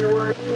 January.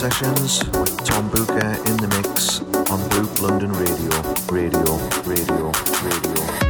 Sessions with Tom Booker in the mix on Bloop London Radio, Radio, Radio, Radio.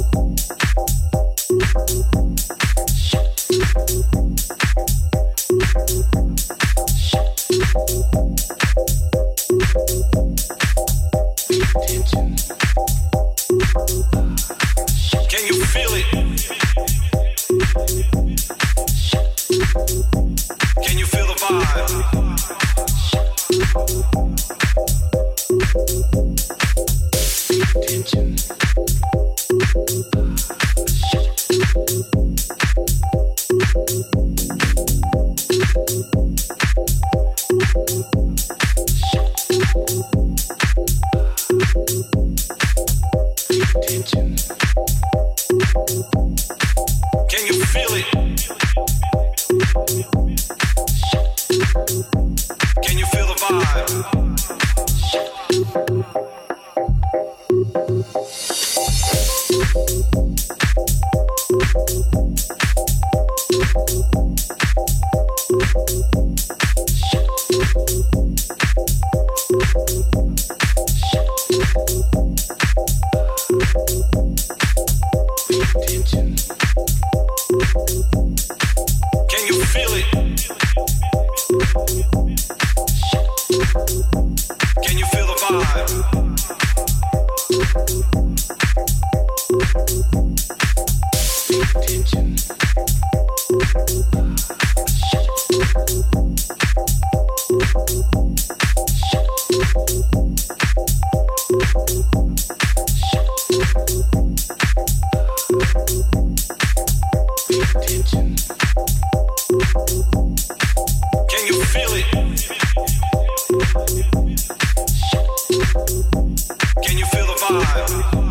Bye. Can you feel the vibe?